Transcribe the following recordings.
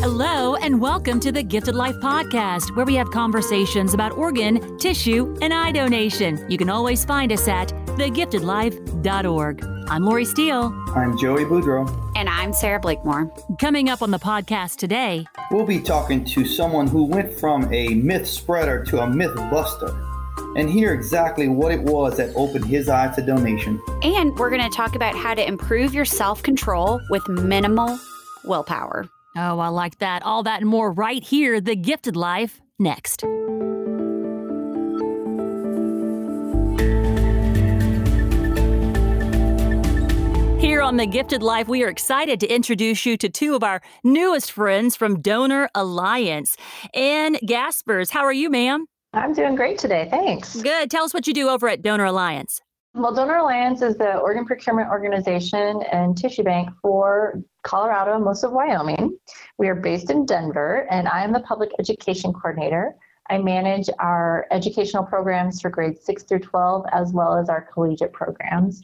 Hello, and welcome to the Gifted Life Podcast, where we have conversations about organ, tissue, and eye donation. You can always find us at thegiftedlife.org. I'm Lori Steele. I'm Joey Boudreau. And I'm Sarah Blakemore. Coming up on the podcast today, We'll be talking to someone who went from a myth spreader to a myth buster and hear exactly what it was that opened his eye to donation. And we're going to talk about how to improve your self control with minimal willpower. oh, I like that. All that and more right here, The Gifted Life, next. Here on The Gifted Life, we are excited to introduce you to two of our newest friends from Donor Alliance. Anne Gaspers, how are you, ma'am? I'm doing great today. Thanks. Good. Tell us what you do over at Donor Alliance. Well, Donor Alliance is the organ procurement organization and tissue bank for Colorado and most of Wyoming. We are based in Denver, and I am the public education coordinator. I manage our educational programs for grades 6 through 12, as well as our collegiate programs,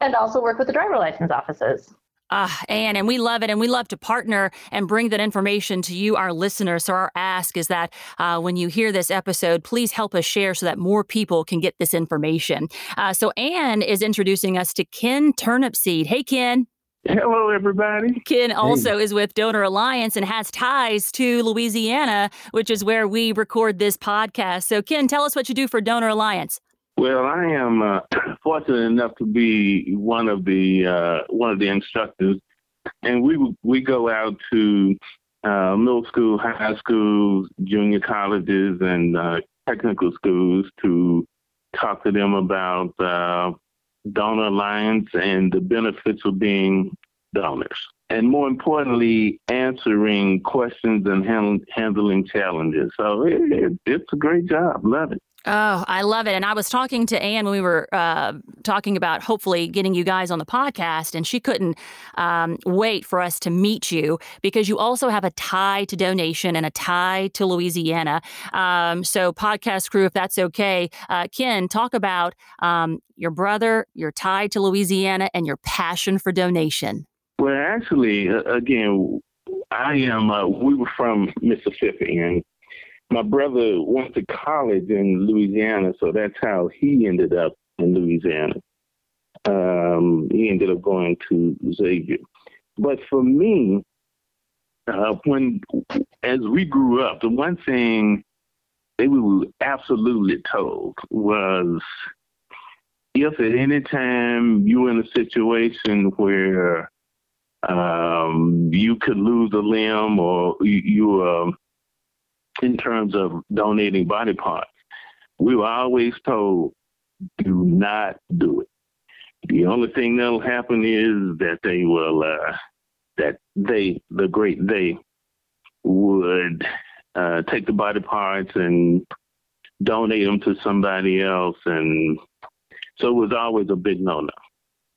and also work with the driver license offices. Ah, Anne, and we love it, and we love to partner and bring that information to you, our listeners. So our ask is that uh, when you hear this episode, please help us share so that more people can get this information. Uh, so Anne is introducing us to Ken Turnipseed. Hey, Ken. Hello, everybody. Ken also is with Donor Alliance and has ties to Louisiana, which is where we record this podcast. So, Ken, tell us what you do for Donor Alliance. Well, I am uh, fortunate enough to be one of the uh, one of the instructors, and we we go out to uh, middle school, high schools, junior colleges, and uh, technical schools to talk to them about uh, Donor Alliance and the benefits of being donors, and more importantly, answering questions and handling handling challenges. So it, it, it's a great job. Love it. Oh, I love it. And I was talking to Anne when we were uh, talking about hopefully getting you guys on the podcast, and she couldn't um, wait for us to meet you because you also have a tie to donation and a tie to Louisiana. Um, so, podcast crew, if that's okay, uh, Ken, talk about um, your brother, your tie to Louisiana, and your passion for donation. Well, actually, again, I am. Uh, we were from Mississippi, and my brother went to college in Louisiana, so that's how he ended up in Louisiana. Um, he ended up going to Xavier. But for me, uh, when as we grew up, the one thing that we were absolutely told was if at any time you were in a situation where um, you could lose a limb or you, you were in terms of donating body parts, we were always told, do not do it. The only thing that'll happen is that they will, uh, that they, the great they, would uh, take the body parts and donate them to somebody else. And so it was always a big no no.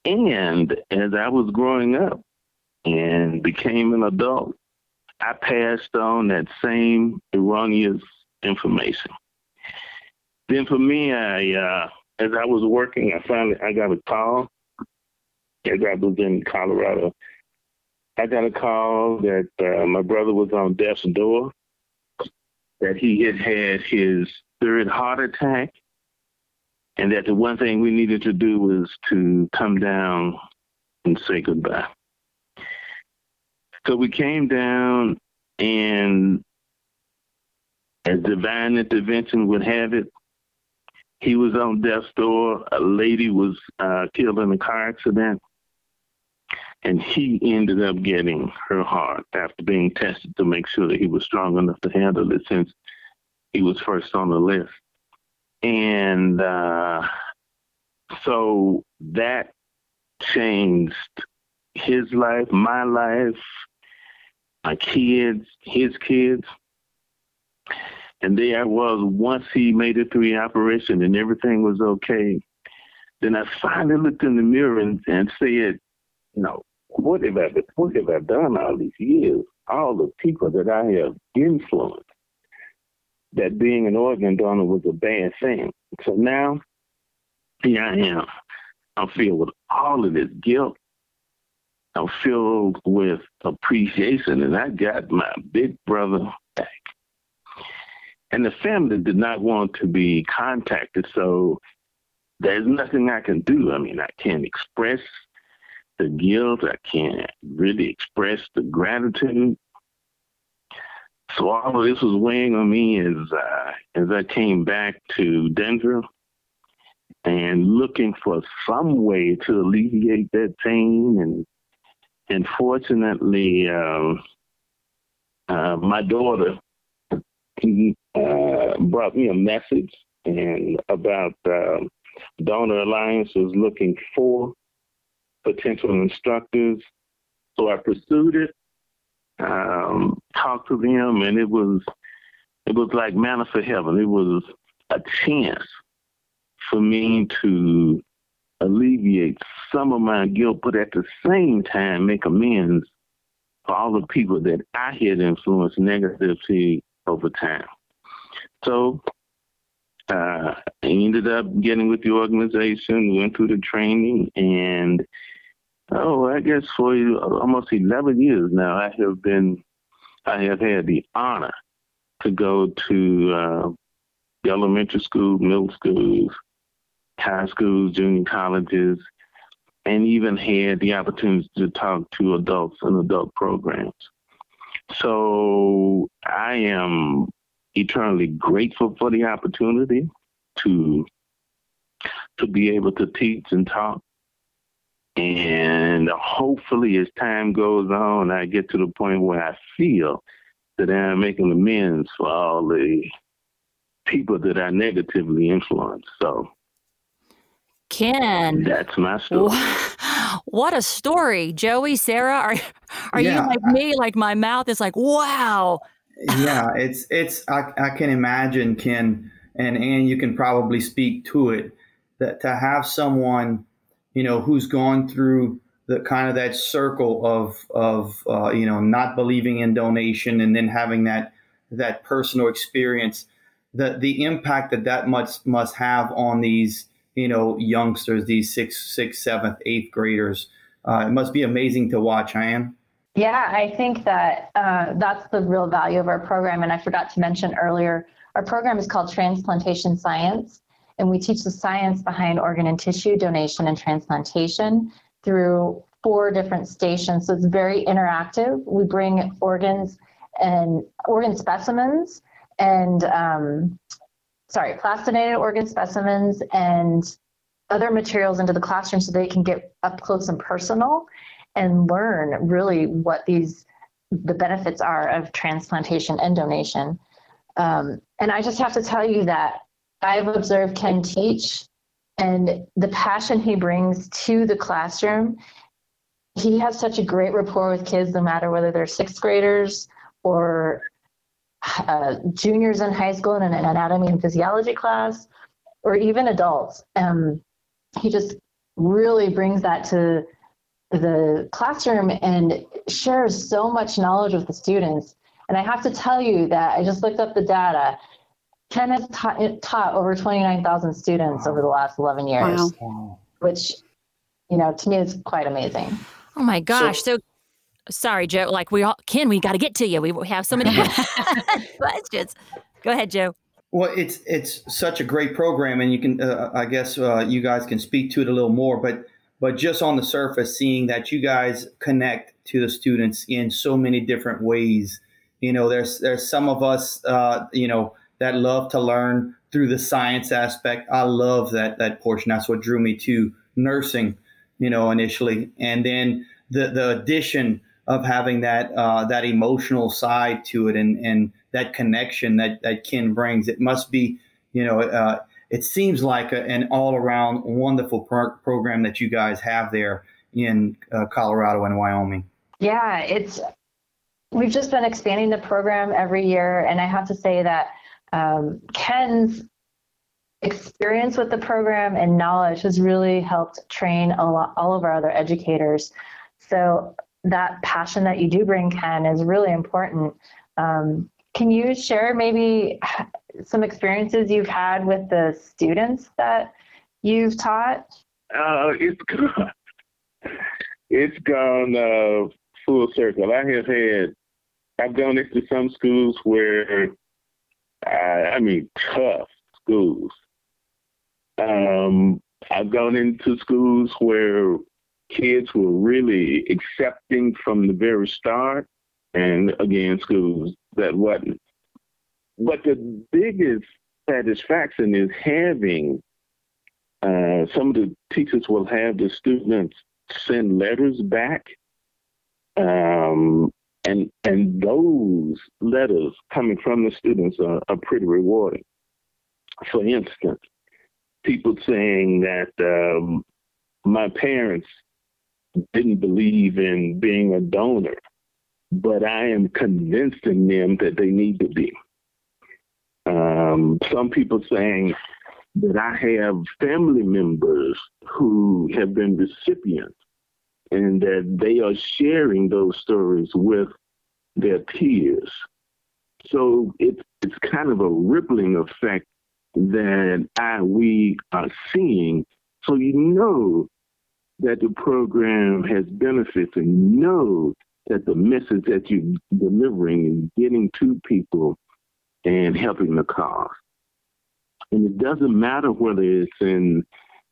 And as I was growing up and became an adult, I passed on that same erroneous information. Then for me, I uh, as I was working, I finally I got a call. As I was in Colorado, I got a call that uh, my brother was on death's door, that he had had his third heart attack, and that the one thing we needed to do was to come down and say goodbye. So we came down, and as divine intervention would have it, he was on death's door. A lady was uh, killed in a car accident, and he ended up getting her heart after being tested to make sure that he was strong enough to handle it since he was first on the list. And uh, so that changed his life, my life, my kids, his kids. And there I was once he made it through the operation and everything was okay. Then I finally looked in the mirror and, and said, you know, what have I what have I done all these years? All the people that I have influenced, that being an organ donor was a bad thing. So now, here I am. I'm filled with all of this guilt. I'm filled with appreciation, and I got my big brother back. And the family did not want to be contacted, so there's nothing I can do. I mean, I can't express the guilt. I can't really express the gratitude. So all of this was weighing on me as uh, as I came back to Denver and looking for some way to alleviate that pain. And and fortunately, uh, uh, my daughter uh, brought me a message and about um, Donor Alliance was looking for potential instructors. So I pursued it, um, talked to them, and it was it was like manna for heaven. It was a chance for me to alleviate some of my guilt, but at the same time make amends for all the people that I had influenced negatively over time. So uh, I ended up getting with the organization, went through the training, and oh, I guess for almost 11 years now, I have been, I have had the honor to go to uh, elementary school, middle schools, high schools, junior colleges, and even had the opportunity to talk to adults in adult programs. So I am eternally grateful for the opportunity to to be able to teach and talk. And hopefully, as time goes on, I get to the point where I feel that I'm making amends for all the people that I negatively influenced. So, Ken, that's my story. What a story, Joey, Sarah. Are are yeah, you like me? Like my mouth is like, wow, yeah, it's it's I, I can imagine Ken and and you can probably speak to it that to have someone you know who's gone through the kind of that circle of of uh, you know not believing in donation and then having that that personal experience the the impact that that must must have on these you know youngsters these sixth sixth seventh eighth graders uh, it must be amazing to watch Ian. Yeah, I think that uh, that's the real value of our program. And I forgot to mention earlier, our program is called Transplantation Science, and we teach the science behind organ and tissue donation and transplantation through four different stations. So it's very interactive. We bring organs and organ specimens and um, sorry, plastinated organ specimens and other materials into the classroom so they can get up close and personal and learn really what these the benefits are of transplantation and donation. Um, and I just have to tell you that I've observed Ken teach and the passion he brings to the classroom. He has such a great rapport with kids, no matter whether they're sixth graders or uh, juniors in high school in an anatomy and physiology class, or even adults. Um, he just really brings that to the classroom and shares so much knowledge with the students. And I have to tell you that I just looked up the data. Ken has taught, taught over 29,000 students over the last 11 years, wow. which, you know, to me is quite amazing. Oh my gosh. So, so sorry, Joe. Like we all, Ken, we got to get to you. We have so many questions. Go ahead, Joe. Well, it's it's such a great program, and you can, uh, I guess, uh, you guys can speak to it a little more. But but just on the surface, seeing that you guys connect to the students in so many different ways. You know, there's there's some of us, uh, you know, that love to learn through the science aspect. I love that that portion. That's what drew me to nursing, you know, initially, and then the the addition of having that uh, that emotional side to it and and that connection that that Ken brings. It must be, you know. Uh, it seems like a, an all around wonderful pro- program that you guys have there in uh, Colorado and Wyoming. Yeah, it's we've just been expanding the program every year, and I have to say that um, Ken's experience with the program and knowledge has really helped train a lot, all of our other educators So that passion that you do bring, Ken, is really important. Um, can you share maybe some experiences you've had with the students that you've taught? Uh, it's gone. It's gone uh, full circle. I have had. I've gone into some schools where, I, I mean, tough schools. Um, I've gone into schools where kids were really accepting from the very start, and again, schools that wasn't. But the biggest satisfaction is having uh, some of the teachers will have the students send letters back, um, and and those letters coming from the students are, are pretty rewarding. For instance, people saying that um, my parents didn't believe in being a donor, but I am convincing them that they need to be. Um, some people saying that I have family members who have been recipients and that they are sharing those stories with their peers. So it's it's kind of a rippling effect that I, we are seeing. So you know that the program has benefits and know that the message that you're delivering is getting to people and helping the cause. And it doesn't matter whether it's in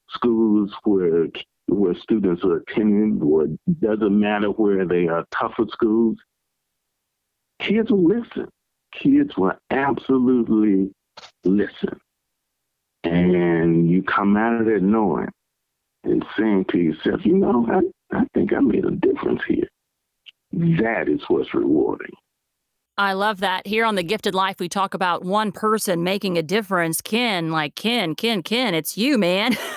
schools where where students are attending, or it doesn't matter where they are tougher schools. Kids will listen. Kids will absolutely listen. And you come out of it knowing and saying to yourself, you know, I, I think I made a difference here. That is what's rewarding. I love that. Here on The Gifted Life, we talk about one person making a difference. Ken, like Ken, Ken, Ken, it's you, man.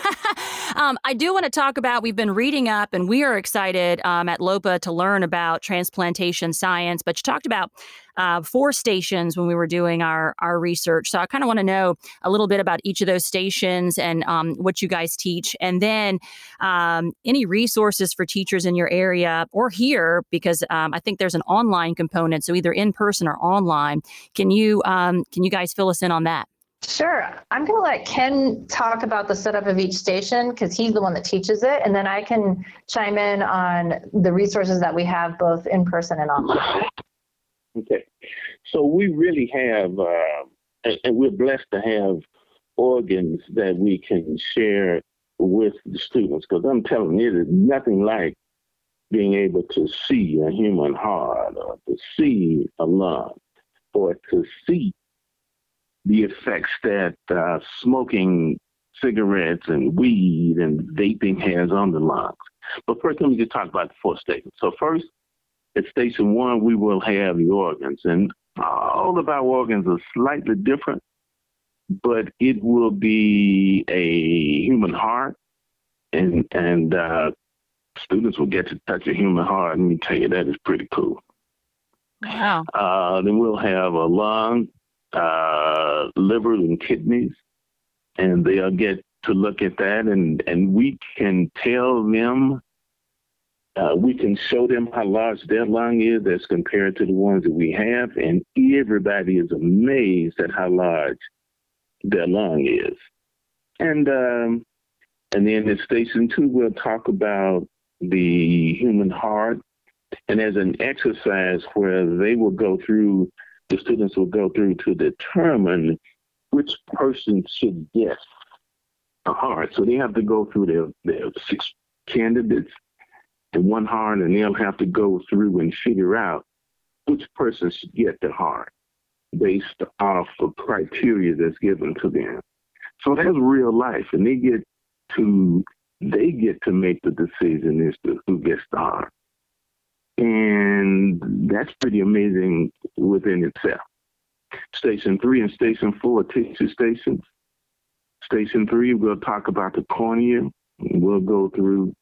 Um, I do want to talk about, we've been reading up and we are excited um, at LOPA to learn about transplantation science, but you talked about uh, four stations when we were doing our, our research. So I kind of want to know a little bit about each of those stations and um, what you guys teach. And then um, any resources for teachers in your area or here, because um, I think there's an online component. So either in person or online. Can you, um, can you guys fill us in on that? Sure. I'm going to let Ken talk about the setup of each station because he's the one that teaches it. And then I can chime in on the resources that we have both in person and online. Okay. So we really have, uh, and, and we're blessed to have organs that we can share with the students because I'm telling you, there's nothing like being able to see a human heart or to see a lung or to see the effects that uh, smoking cigarettes and weed and vaping has on the lungs. But first, let me just talk about the four stations. So first, at station one, we will have the organs, and all of our organs are slightly different, but it will be a human heart, and and uh, students will get to touch a human heart. Let me tell you, that is pretty cool. Wow. Uh, then we'll have a lung, uh, liver and kidneys, and they'll get to look at that, and and we can tell them, uh, we can show them how large their lung is as compared to the ones that we have, and everybody is amazed at how large their lung is, and um, and then in station two we'll talk about the human heart, and as an exercise where they will go through the students will go through to determine which person should get a heart. So they have to go through their, their six candidates and one heart, and they'll have to go through and figure out which person should get the heart based off of criteria that's given to them. So that's real life, and they get to they get to make the decision as to who gets the heart. And that's pretty amazing within itself. Station three and station four tissue stations. Station three, we'll talk about the cornea. We'll go through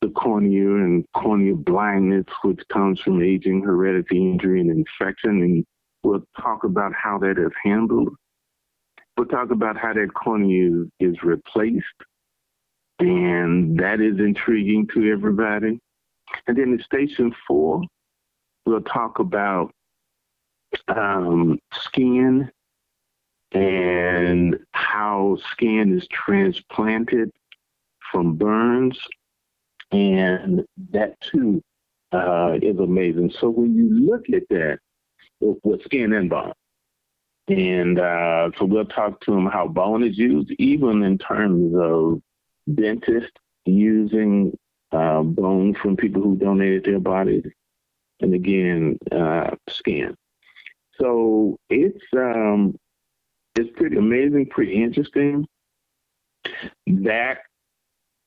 the cornea and corneal blindness, which comes from aging, heredity, injury, and infection. And we'll talk about how that is handled. We'll talk about how that cornea is replaced. And that is intriguing to everybody. And then in station four, we'll talk about um, skin and how skin is transplanted from burns. And that too uh, is amazing. So when you look at that with skin and bone, and uh, so we'll talk to them how bone is used, even in terms of dentists using uh, bone from people who donated their bodies, and again, uh, skin. So it's um, it's pretty amazing, pretty interesting. That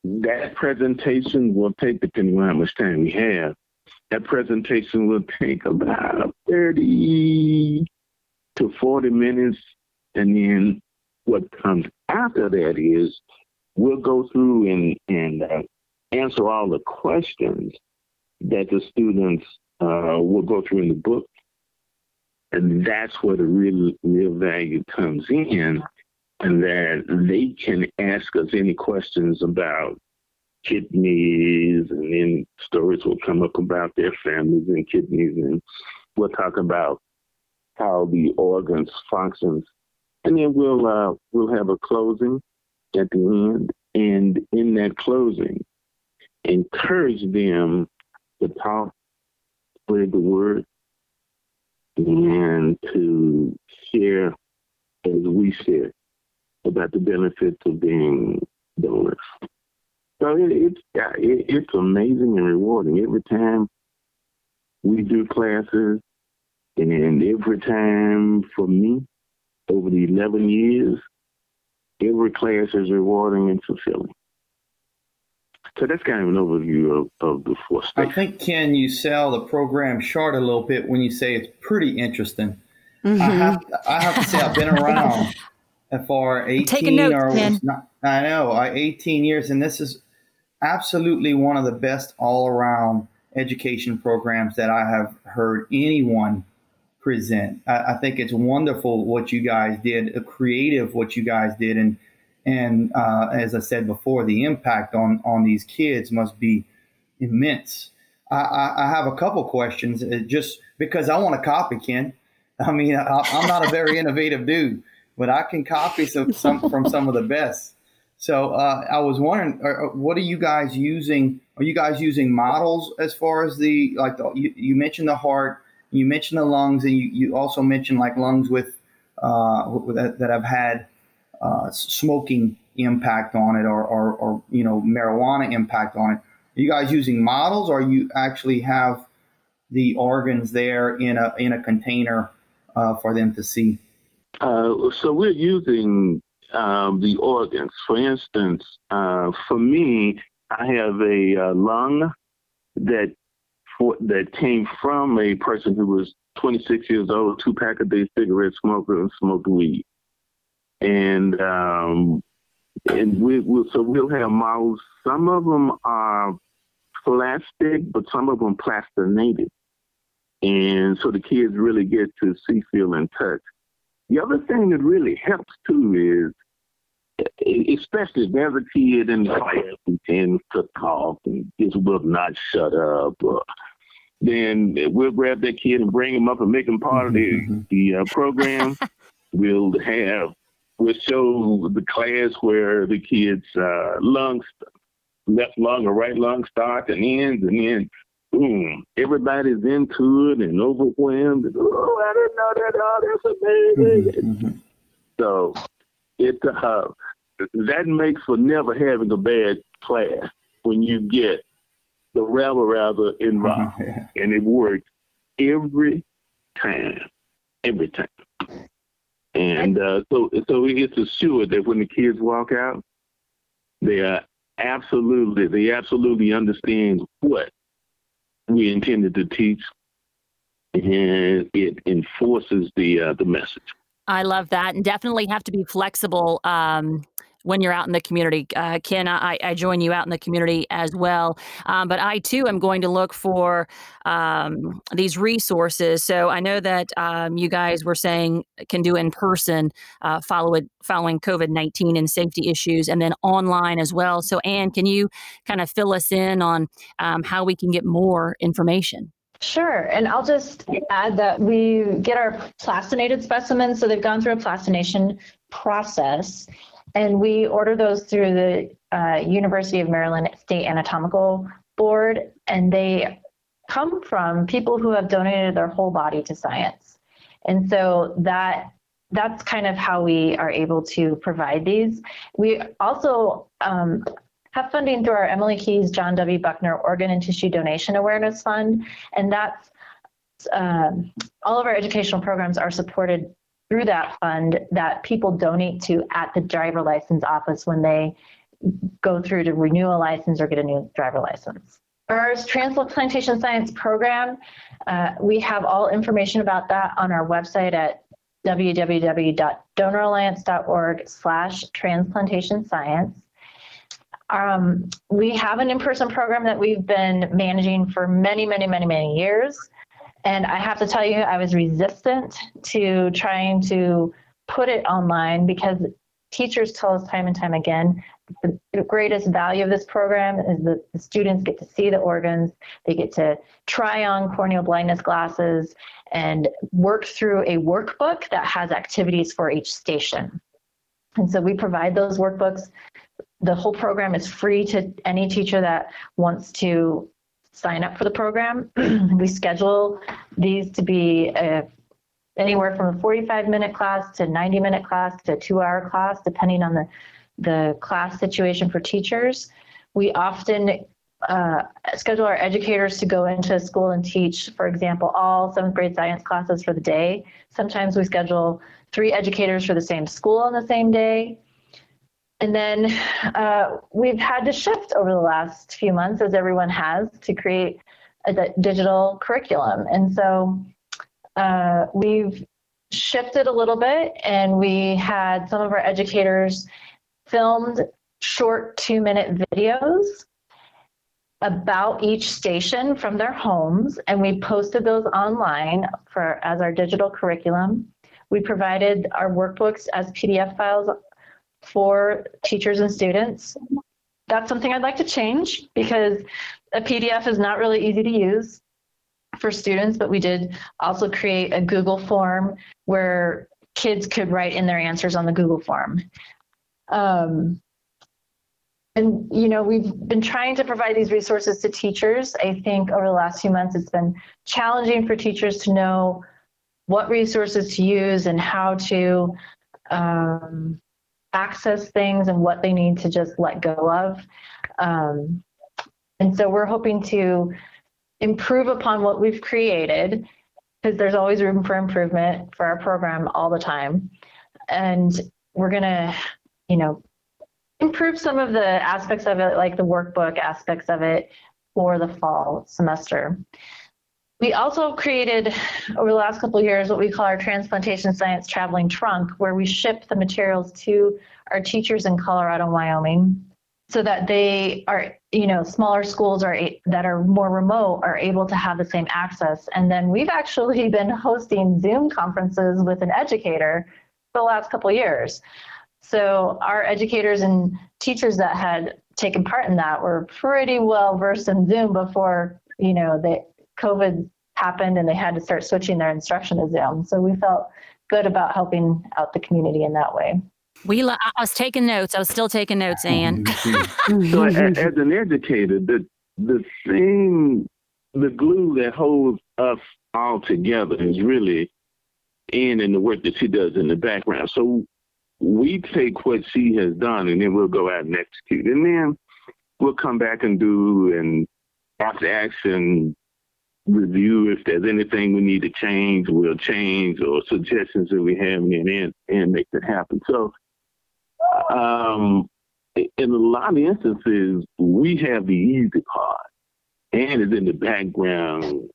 that presentation will take, depending on how much time we have, that presentation will take about 30 to 40 minutes. And then what comes after that is we'll go through and, and uh, answer all the questions that the students uh, will go through in the book. And that's where the real, real value comes in, and that they can ask us any questions about kidneys, and then stories will come up about their families and kidneys, and we'll talk about how the organs functions, and then we'll uh, we'll have a closing at the end, and in that closing, encourage them to talk, spread the word, and to share as we share about the benefits of being donors. So it, it's it, it's amazing and rewarding every time we do classes, and every time for me over the 11 years, every class is rewarding and fulfilling. So that's kind of an overview of, of the four states. I think, Ken, you sell the program short a little bit when you say it's pretty interesting. Mm-hmm. I, have, I have to say, I've been around for 18 Taking notes, or Ken. I know, 18 years, and this is absolutely one of the best all around education programs that I have heard anyone present. I, I, think it's wonderful what you guys did, creative what you guys did, and and uh, as I said before, the impact on on these kids must be immense. I, I have a couple questions, uh, just because I want to copy Ken. I mean, I, am not a very innovative dude, but I can copy some, some from some of the best. So uh, I was wondering, uh, uh, what are you guys using? Are you guys using models as far as the like? The, you, you, mentioned the heart, you mentioned the lungs, and you, you also mentioned like lungs with uh, that, that have had uh, smoking impact on it, or, or, or you know marijuana impact on it. Are you guys using models, or you actually have the organs there in a in a container uh, for them to see? So we're using um, the organs. For instance, uh, for me, I have a uh, lung that for, that came from a person who was 26 years old, two pack a day cigarette smoker, and smoked weed. And um, and we will so we'll have models. Some of them are plastic, but some of them plastinated. And so the kids really get to see, feel, and touch. The other thing that really helps too is especially if there's a kid in the class who tends to talk and just will not shut up, uh, then we'll grab that kid and bring him up and make him part of the, mm-hmm. the uh, program. we'll have, we'll show the class where the kid's uh, lungs, left lung or right lung starts and ends, and then boom, everybody's into it and overwhelmed. And, oh, I didn't know that. Oh, that's amazing. Mm-hmm. mm-hmm. So it uh, that makes for never having a bad class when you get the rabble rather involved, yeah. and it works every time, every time. And uh, so, so it's assured that when the kids walk out, they are absolutely, they absolutely understand what we intended to teach, and it enforces the uh, the message. I love that, and definitely have to be flexible um, when you're out in the community. Uh, Ken, I, I, join you out in the community as well. Um, but I too am going to look for um, these resources. So I know that um, you guys were saying can do in person uh, follow it, following COVID 19 and safety issues, and then online as well. So, Anne, can you kind of fill us in on um, how we can get more information? Sure. And I'll just add that we get our plastinated specimens. So they've gone through a plastination process, and we order those through the uh, University of Maryland State Anatomical Board, and they come from people who have donated their whole body to science. And so that that's kind of how we are able to provide these. We also um, have funding through our Emily Keyes John W. Buckner Organ and Tissue Donation Awareness Fund, and that's um, all of our educational programs are supported through that fund that people donate to at the driver license office when they go through to renew a license or get a new driver license. Our transplantation science program, uh, we have all information about that on our website at www.donoralliance.org slash transplantation science. Um, we have an in-person program that we've been managing for many, many, many, many years. And I have to tell you, I was resistant to trying to put it online because teachers tell us time and time again the greatest value of this program is that the students get to see the organs, they get to try on corneal blindness glasses, and work through a workbook that has activities for each station. And so we provide those workbooks the whole program is free to any teacher that wants to sign up for the program. we schedule these to be a, anywhere from a 45 minute class to 90 minute class to two hour class, depending on the, the class situation for teachers. We often uh, schedule our educators to go into school and teach, for example, all seventh grade science classes for the day. Sometimes we schedule three educators for the same school on the same day. And then uh, we've had to shift over the last few months, as everyone has, to create a digital curriculum. And so uh, we've shifted a little bit, and we had some of our educators filmed short two minute videos about each station from their homes, and we posted those online for as our digital curriculum. We provided our workbooks as PDF files for teachers and students. That's something I'd like to change because a PDF is not really easy to use for students, but we did also create a Google form where kids could write in their answers on the Google form. Um, and you know we've been trying to provide these resources to teachers i think over the last few months it's been challenging for teachers to know what resources to use and how to um, access things and what they need to just let go of. Um, and so we're hoping to improve upon what we've created because there's always room for improvement for our program all the time. And we're going to, you know, improve some of the aspects of it, like the workbook aspects of it for the fall semester. We also created over the last couple years what we call our transplantation science traveling trunk, where we ship the materials to our teachers in Colorado and Wyoming so that they are, you know, smaller schools are that are more remote are able to have the same access. And then we've actually been hosting Zoom conferences with an educator for the last couple years. So our educators and teachers that had taken part in that were pretty well versed in Zoom before, you know, the COVID happened and they had to start switching their instruction to Zoom. So we felt good about helping out the community in that way. We, I was taking notes. I was still taking notes, Anne. Mm-hmm. so, as, as an educator, the the thing, the glue that holds us all together is really Anne and the work that she does in the background. So we take what she has done, and then we'll go out and execute, and then we'll come back and do and after action review if there's anything we need to change, we'll change, or suggestions that we have, and and make that happen. So, um, in a lot of instances, we have the easy part, and is in the background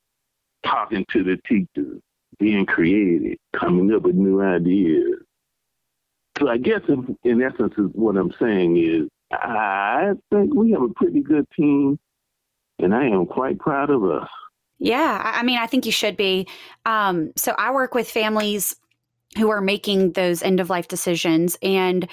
talking to the teachers, being creative, coming up with new ideas. So I guess in, in essence, is what I'm saying is I think we have a pretty good team, and I am quite proud of us. Yeah, I mean, I think you should be. Um, so I work with families who are making those end of life decisions, and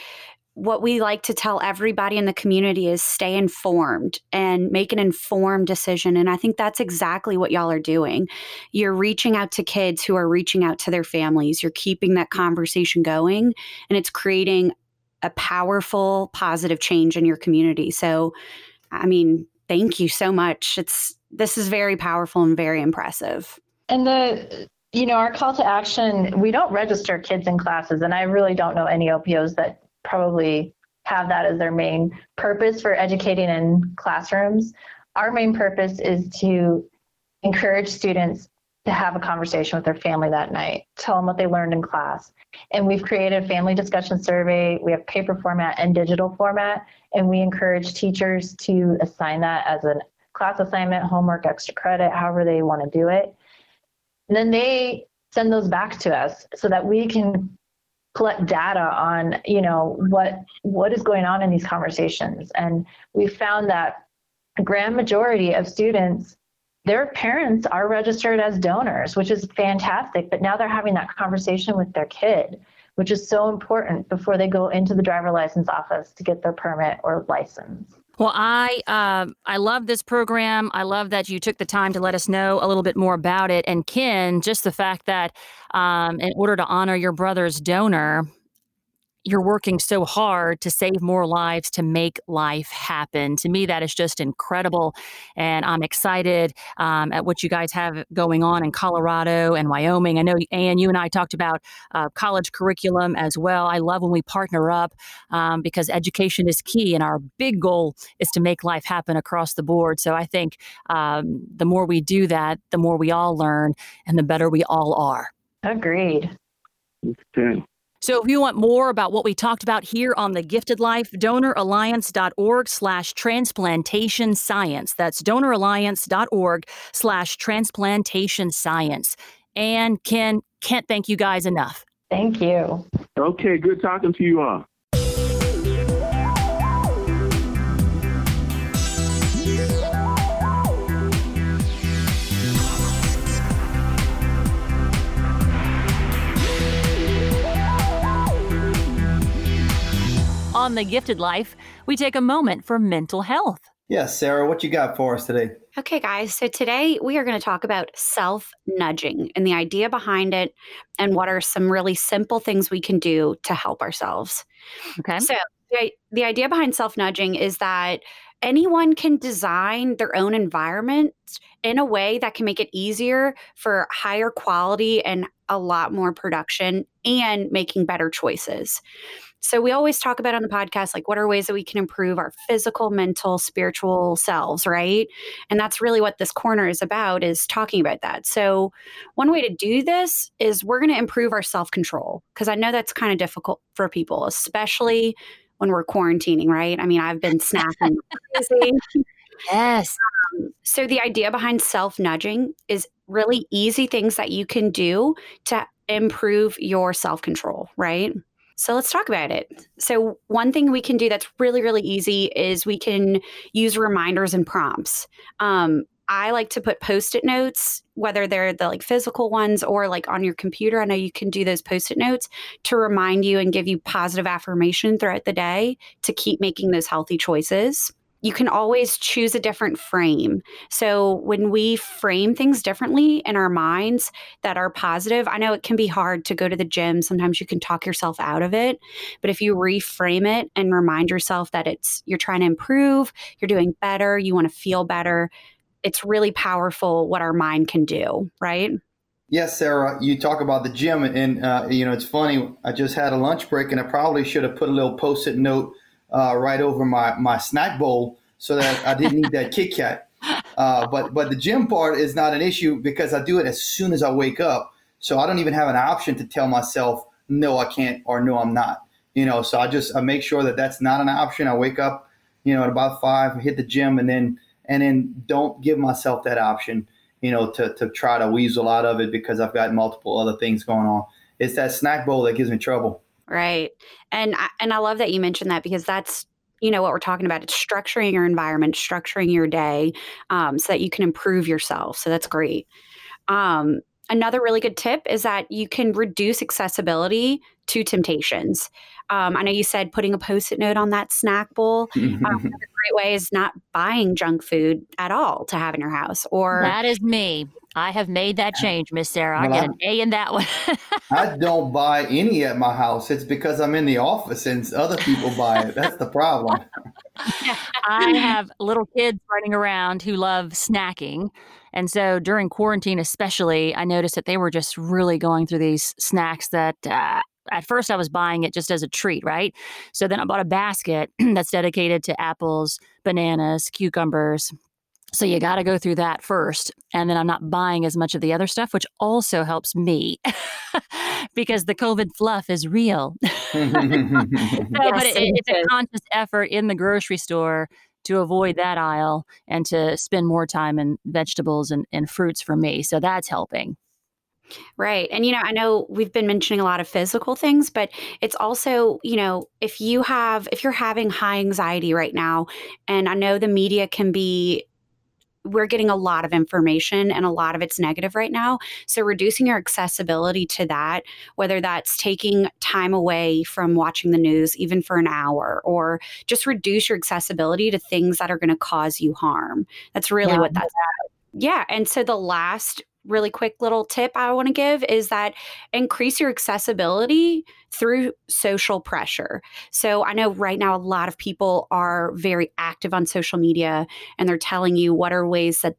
what we like to tell everybody in the community is stay informed and make an informed decision. And I think that's exactly what y'all are doing. You're reaching out to kids who are reaching out to their families. You're keeping that conversation going, and it's creating a powerful, positive change in your community. So, I mean, thank you so much. It's this is very powerful and very impressive. And the you know, our call to action, we don't register kids in classes, and I really don't know any OPOs that probably have that as their main purpose for educating in classrooms. Our main purpose is to encourage students to have a conversation with their family that night, tell them what they learned in class. And we've created a family discussion survey. We have paper format and digital format, and we encourage teachers to assign that as a class assignment, homework, extra credit, however they want to do it. And then they send those back to us so that we can collect data on you know what what is going on in these conversations and we found that a grand majority of students their parents are registered as donors which is fantastic but now they're having that conversation with their kid which is so important before they go into the driver license office to get their permit or license well, I uh, I love this program. I love that you took the time to let us know a little bit more about it. And Ken, just the fact that um, in order to honor your brother's donor, you're working so hard to save more lives to make life happen. To me, that is just incredible. And I'm excited um, at what you guys have going on in Colorado and Wyoming. I know, Anne, you and I talked about uh, college curriculum as well. I love when we partner up um, because education is key. And our big goal is to make life happen across the board. So I think um, the more we do that, the more we all learn and the better we all are. Agreed. Okay. So if you want more about what we talked about here on the Gifted Life, donoralliance.org slash transplantation science. That's donoralliance.org slash transplantation science. And Ken, can't thank you guys enough. Thank you. Okay, good talking to you all. On the Gifted Life, we take a moment for mental health. Yes, Sarah, what you got for us today? Okay, guys. So today we are going to talk about self nudging and the idea behind it and what are some really simple things we can do to help ourselves. Okay. So, the, the idea behind self nudging is that anyone can design their own environment in a way that can make it easier for higher quality and a lot more production and making better choices. So we always talk about on the podcast like what are ways that we can improve our physical, mental, spiritual selves, right? And that's really what this corner is about is talking about that. So one way to do this is we're going to improve our self-control because I know that's kind of difficult for people, especially when we're quarantining, right? I mean, I've been snacking crazy. Yes. Um, so the idea behind self nudging is really easy things that you can do to improve your self control, right? So let's talk about it. So, one thing we can do that's really, really easy is we can use reminders and prompts. Um, I like to put post it notes, whether they're the like physical ones or like on your computer. I know you can do those post it notes to remind you and give you positive affirmation throughout the day to keep making those healthy choices you can always choose a different frame. So when we frame things differently in our minds that are positive, I know it can be hard to go to the gym. Sometimes you can talk yourself out of it. But if you reframe it and remind yourself that it's you're trying to improve, you're doing better, you want to feel better, it's really powerful what our mind can do, right? Yes, Sarah, you talk about the gym, and uh, you know it's funny. I just had a lunch break, and I probably should have put a little post-it note uh, right over my, my snack bowl so that I didn't need that Kit Kat. Uh, but but the gym part is not an issue because I do it as soon as I wake up. So I don't even have an option to tell myself no I can't or no I'm not. You know, so I just I make sure that that's not an option. I wake up, you know, at about five, hit the gym, and then and then don't give myself that option. You know, to to try to weasel out of it because I've got multiple other things going on. It's that snack bowl that gives me trouble. Right. And I, and I love that you mentioned that because that's you know what we're talking about. It's structuring your environment, structuring your day, um, so that you can improve yourself. So that's great. Um, another really good tip is that you can reduce accessibility to temptations. Um, I know you said putting a post-it note on that snack bowl. um, a great way is not buying junk food at all to have in your house. Or that is me. I have made that change, Miss Sarah. I get an A in that one. I don't buy any at my house. It's because I'm in the office and other people buy it. That's the problem. I have little kids running around who love snacking. And so during quarantine, especially, I noticed that they were just really going through these snacks that uh, at first I was buying it just as a treat, right? So then I bought a basket that's dedicated to apples, bananas, cucumbers. So you got to go through that first. And then I'm not buying as much of the other stuff, which also helps me because the COVID fluff is real. so, yes, but it, it's a conscious effort in the grocery store to avoid that aisle and to spend more time in vegetables and, and fruits for me. So that's helping. Right. And, you know, I know we've been mentioning a lot of physical things, but it's also, you know, if you have, if you're having high anxiety right now, and I know the media can be we're getting a lot of information and a lot of it's negative right now. So, reducing your accessibility to that, whether that's taking time away from watching the news, even for an hour, or just reduce your accessibility to things that are going to cause you harm. That's really yeah. what that's at. Yeah. And so, the last really quick little tip I want to give is that increase your accessibility through social pressure. So I know right now a lot of people are very active on social media and they're telling you what are ways that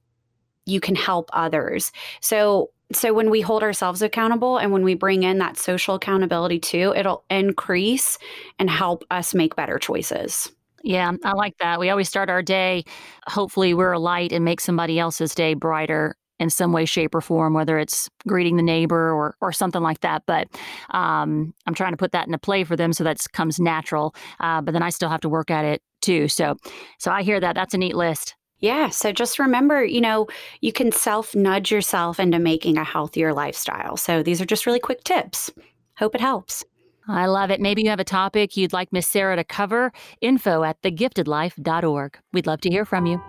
you can help others. So so when we hold ourselves accountable and when we bring in that social accountability too, it'll increase and help us make better choices. Yeah, I like that. We always start our day. Hopefully, we're a light and make somebody else's day brighter in some way, shape, or form, whether it's greeting the neighbor or or something like that. But um, I'm trying to put that into play for them so that comes natural. Uh, but then I still have to work at it too. So so I hear that. That's a neat list. Yeah. So just remember, you know, you can self nudge yourself into making a healthier lifestyle. So these are just really quick tips. Hope it helps. I love it. Maybe you have a topic you'd like Miss Sarah to cover. Info at thegiftedlife.org. We'd love to hear from you.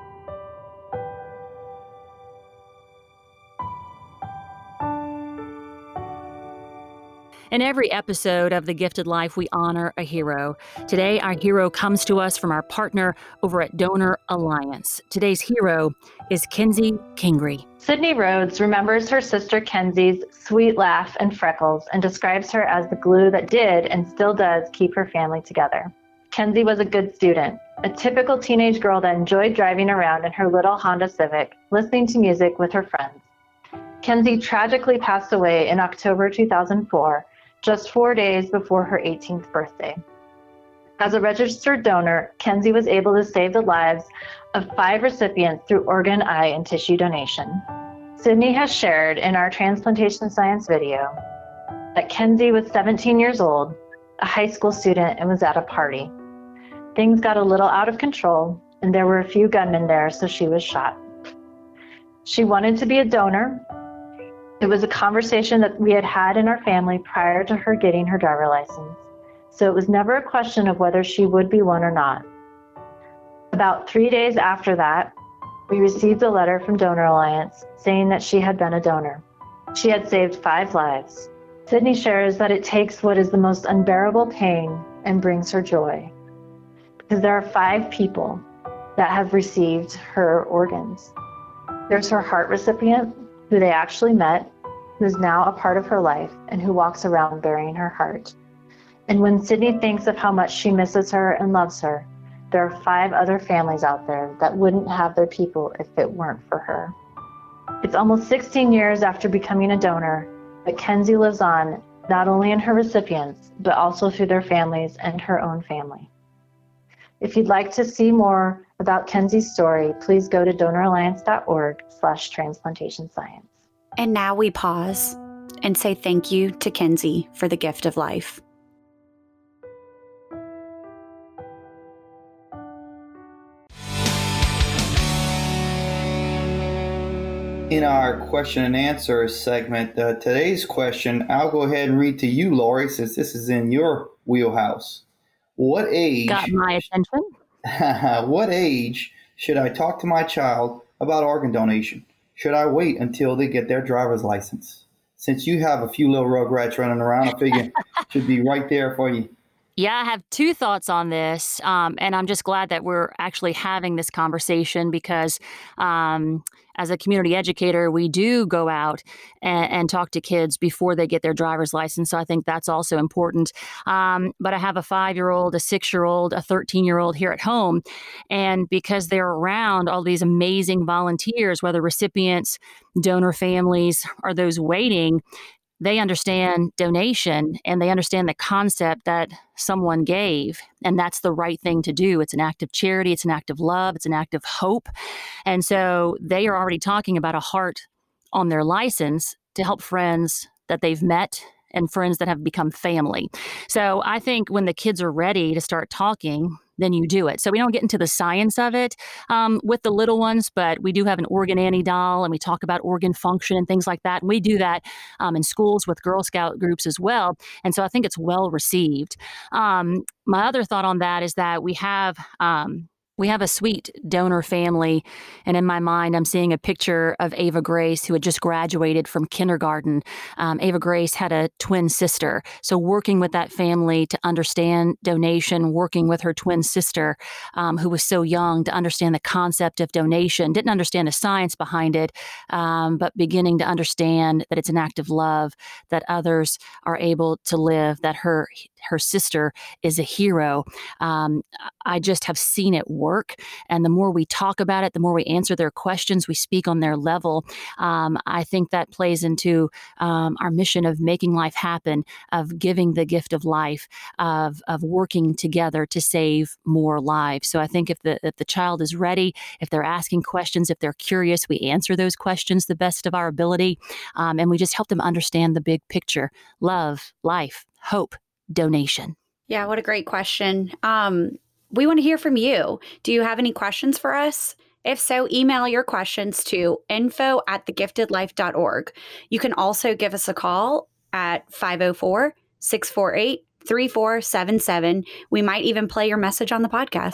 In every episode of The Gifted Life, we honor a hero. Today, our hero comes to us from our partner over at Donor Alliance. Today's hero is Kenzie Kingry. Sydney Rhodes remembers her sister Kenzie's sweet laugh and freckles and describes her as the glue that did and still does keep her family together. Kenzie was a good student, a typical teenage girl that enjoyed driving around in her little Honda Civic, listening to music with her friends. Kenzie tragically passed away in October 2004 just four days before her 18th birthday. As a registered donor, Kenzie was able to save the lives of five recipients through organ, eye, and tissue donation. Sydney has shared in our transplantation science video that Kenzie was 17 years old, a high school student, and was at a party. Things got a little out of control, and there were a few gunmen there, so she was shot. She wanted to be a donor, it was a conversation that we had had in our family prior to her getting her driver license, so it was never a question of whether she would be one or not. About three days after that, we received a letter from Donor Alliance saying that she had been a donor. She had saved five lives. Sydney shares that it takes what is the most unbearable pain and brings her joy. Because there are five people that have received her organs. There's her heart recipient, who they actually met, who's now a part of her life, and who walks around bearing her heart. And when Sydney thinks of how much she misses her and loves her, there are five other families out there that wouldn't have their people if it weren't for her. It's almost 16 years after becoming a donor, but Kenzie lives on not only in her recipients, but also through their families and her own family. If you'd like to see more about Kenzie's story, please go to donoralliance.org slash transplantation science. And now we pause and say thank you to Kenzie for the gift of life. In our question and answer segment, uh, today's question, I'll go ahead and read to you, Lori, since this is in your wheelhouse. What age? Got my attention. what age should I talk to my child about organ donation? Should I wait until they get their driver's license? Since you have a few little rugrats running around, I figure should be right there for you. Yeah, I have two thoughts on this. Um, and I'm just glad that we're actually having this conversation because um, as a community educator, we do go out and, and, talk to kids before they get their driver's license. So I think that's also important. Um, but I have a five year old, a six year old, a 13 year old here at home. And because they're around all these amazing volunteers, whether recipients, donor families, or those waiting, they understand donation and they understand the concept that someone gave and that's the right thing to do. It's an act of charity it's an act of love it's an act of hope. And so they are already talking about a heart on their license to help friends that they've met and friends that have become family. So i think when the kids are ready to start talking then you do it. So we don't get into the science of it um, with the little ones, but we do have an organ Annie doll and we talk about organ function and things like that. And we do that um, in schools with Girl Scout groups as well. And so I think it's well received. Um, my other thought on that is that we have um, we have a sweet donor family, and in my mind, I'm seeing a picture of Ava Grace, who had just graduated from kindergarten. Um, Ava Grace had a twin sister. So, working with that family to understand donation, working with her twin sister, um, who was so young, to understand the concept of donation, didn't understand the science behind it, um, but beginning to understand that it's an act of love, that others are able to live, that her her sister is a hero. Um, I just have seen it work. And the more we talk about it, the more we answer their questions, we speak on their level. Um, I think that plays into um, our mission of making life happen, of giving the gift of life, of, of working together to save more lives. So I think if the, if the child is ready, if they're asking questions, if they're curious, we answer those questions the best of our ability. Um, and we just help them understand the big picture love, life, hope, donation? Yeah, what a great question. Um, we want to hear from you. Do you have any questions for us? If so, email your questions to info at thegiftedlife.org. You can also give us a call at 504 648 3477. We might even play your message on the podcast.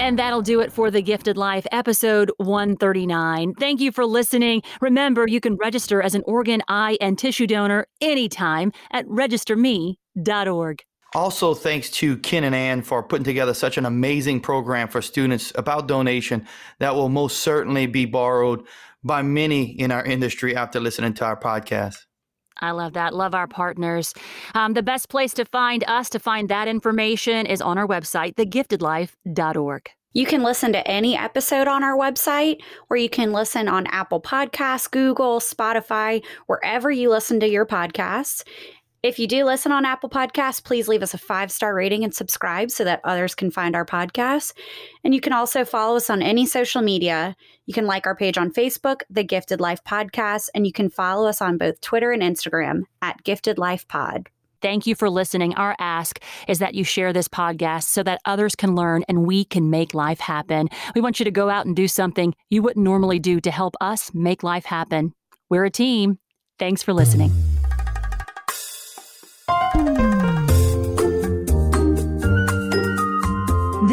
And that'll do it for The Gifted Life, episode 139. Thank you for listening. Remember, you can register as an organ, eye, and tissue donor anytime at registerme.org. Also, thanks to Ken and Anne for putting together such an amazing program for students about donation that will most certainly be borrowed by many in our industry after listening to our podcast. I love that. Love our partners. Um, the best place to find us, to find that information, is on our website, thegiftedlife.org. You can listen to any episode on our website, or you can listen on Apple Podcasts, Google, Spotify, wherever you listen to your podcasts. If you do listen on Apple Podcasts, please leave us a five star rating and subscribe so that others can find our podcast. And you can also follow us on any social media. You can like our page on Facebook, The Gifted Life Podcast, and you can follow us on both Twitter and Instagram at Gifted Life Pod. Thank you for listening. Our ask is that you share this podcast so that others can learn and we can make life happen. We want you to go out and do something you wouldn't normally do to help us make life happen. We're a team. Thanks for listening.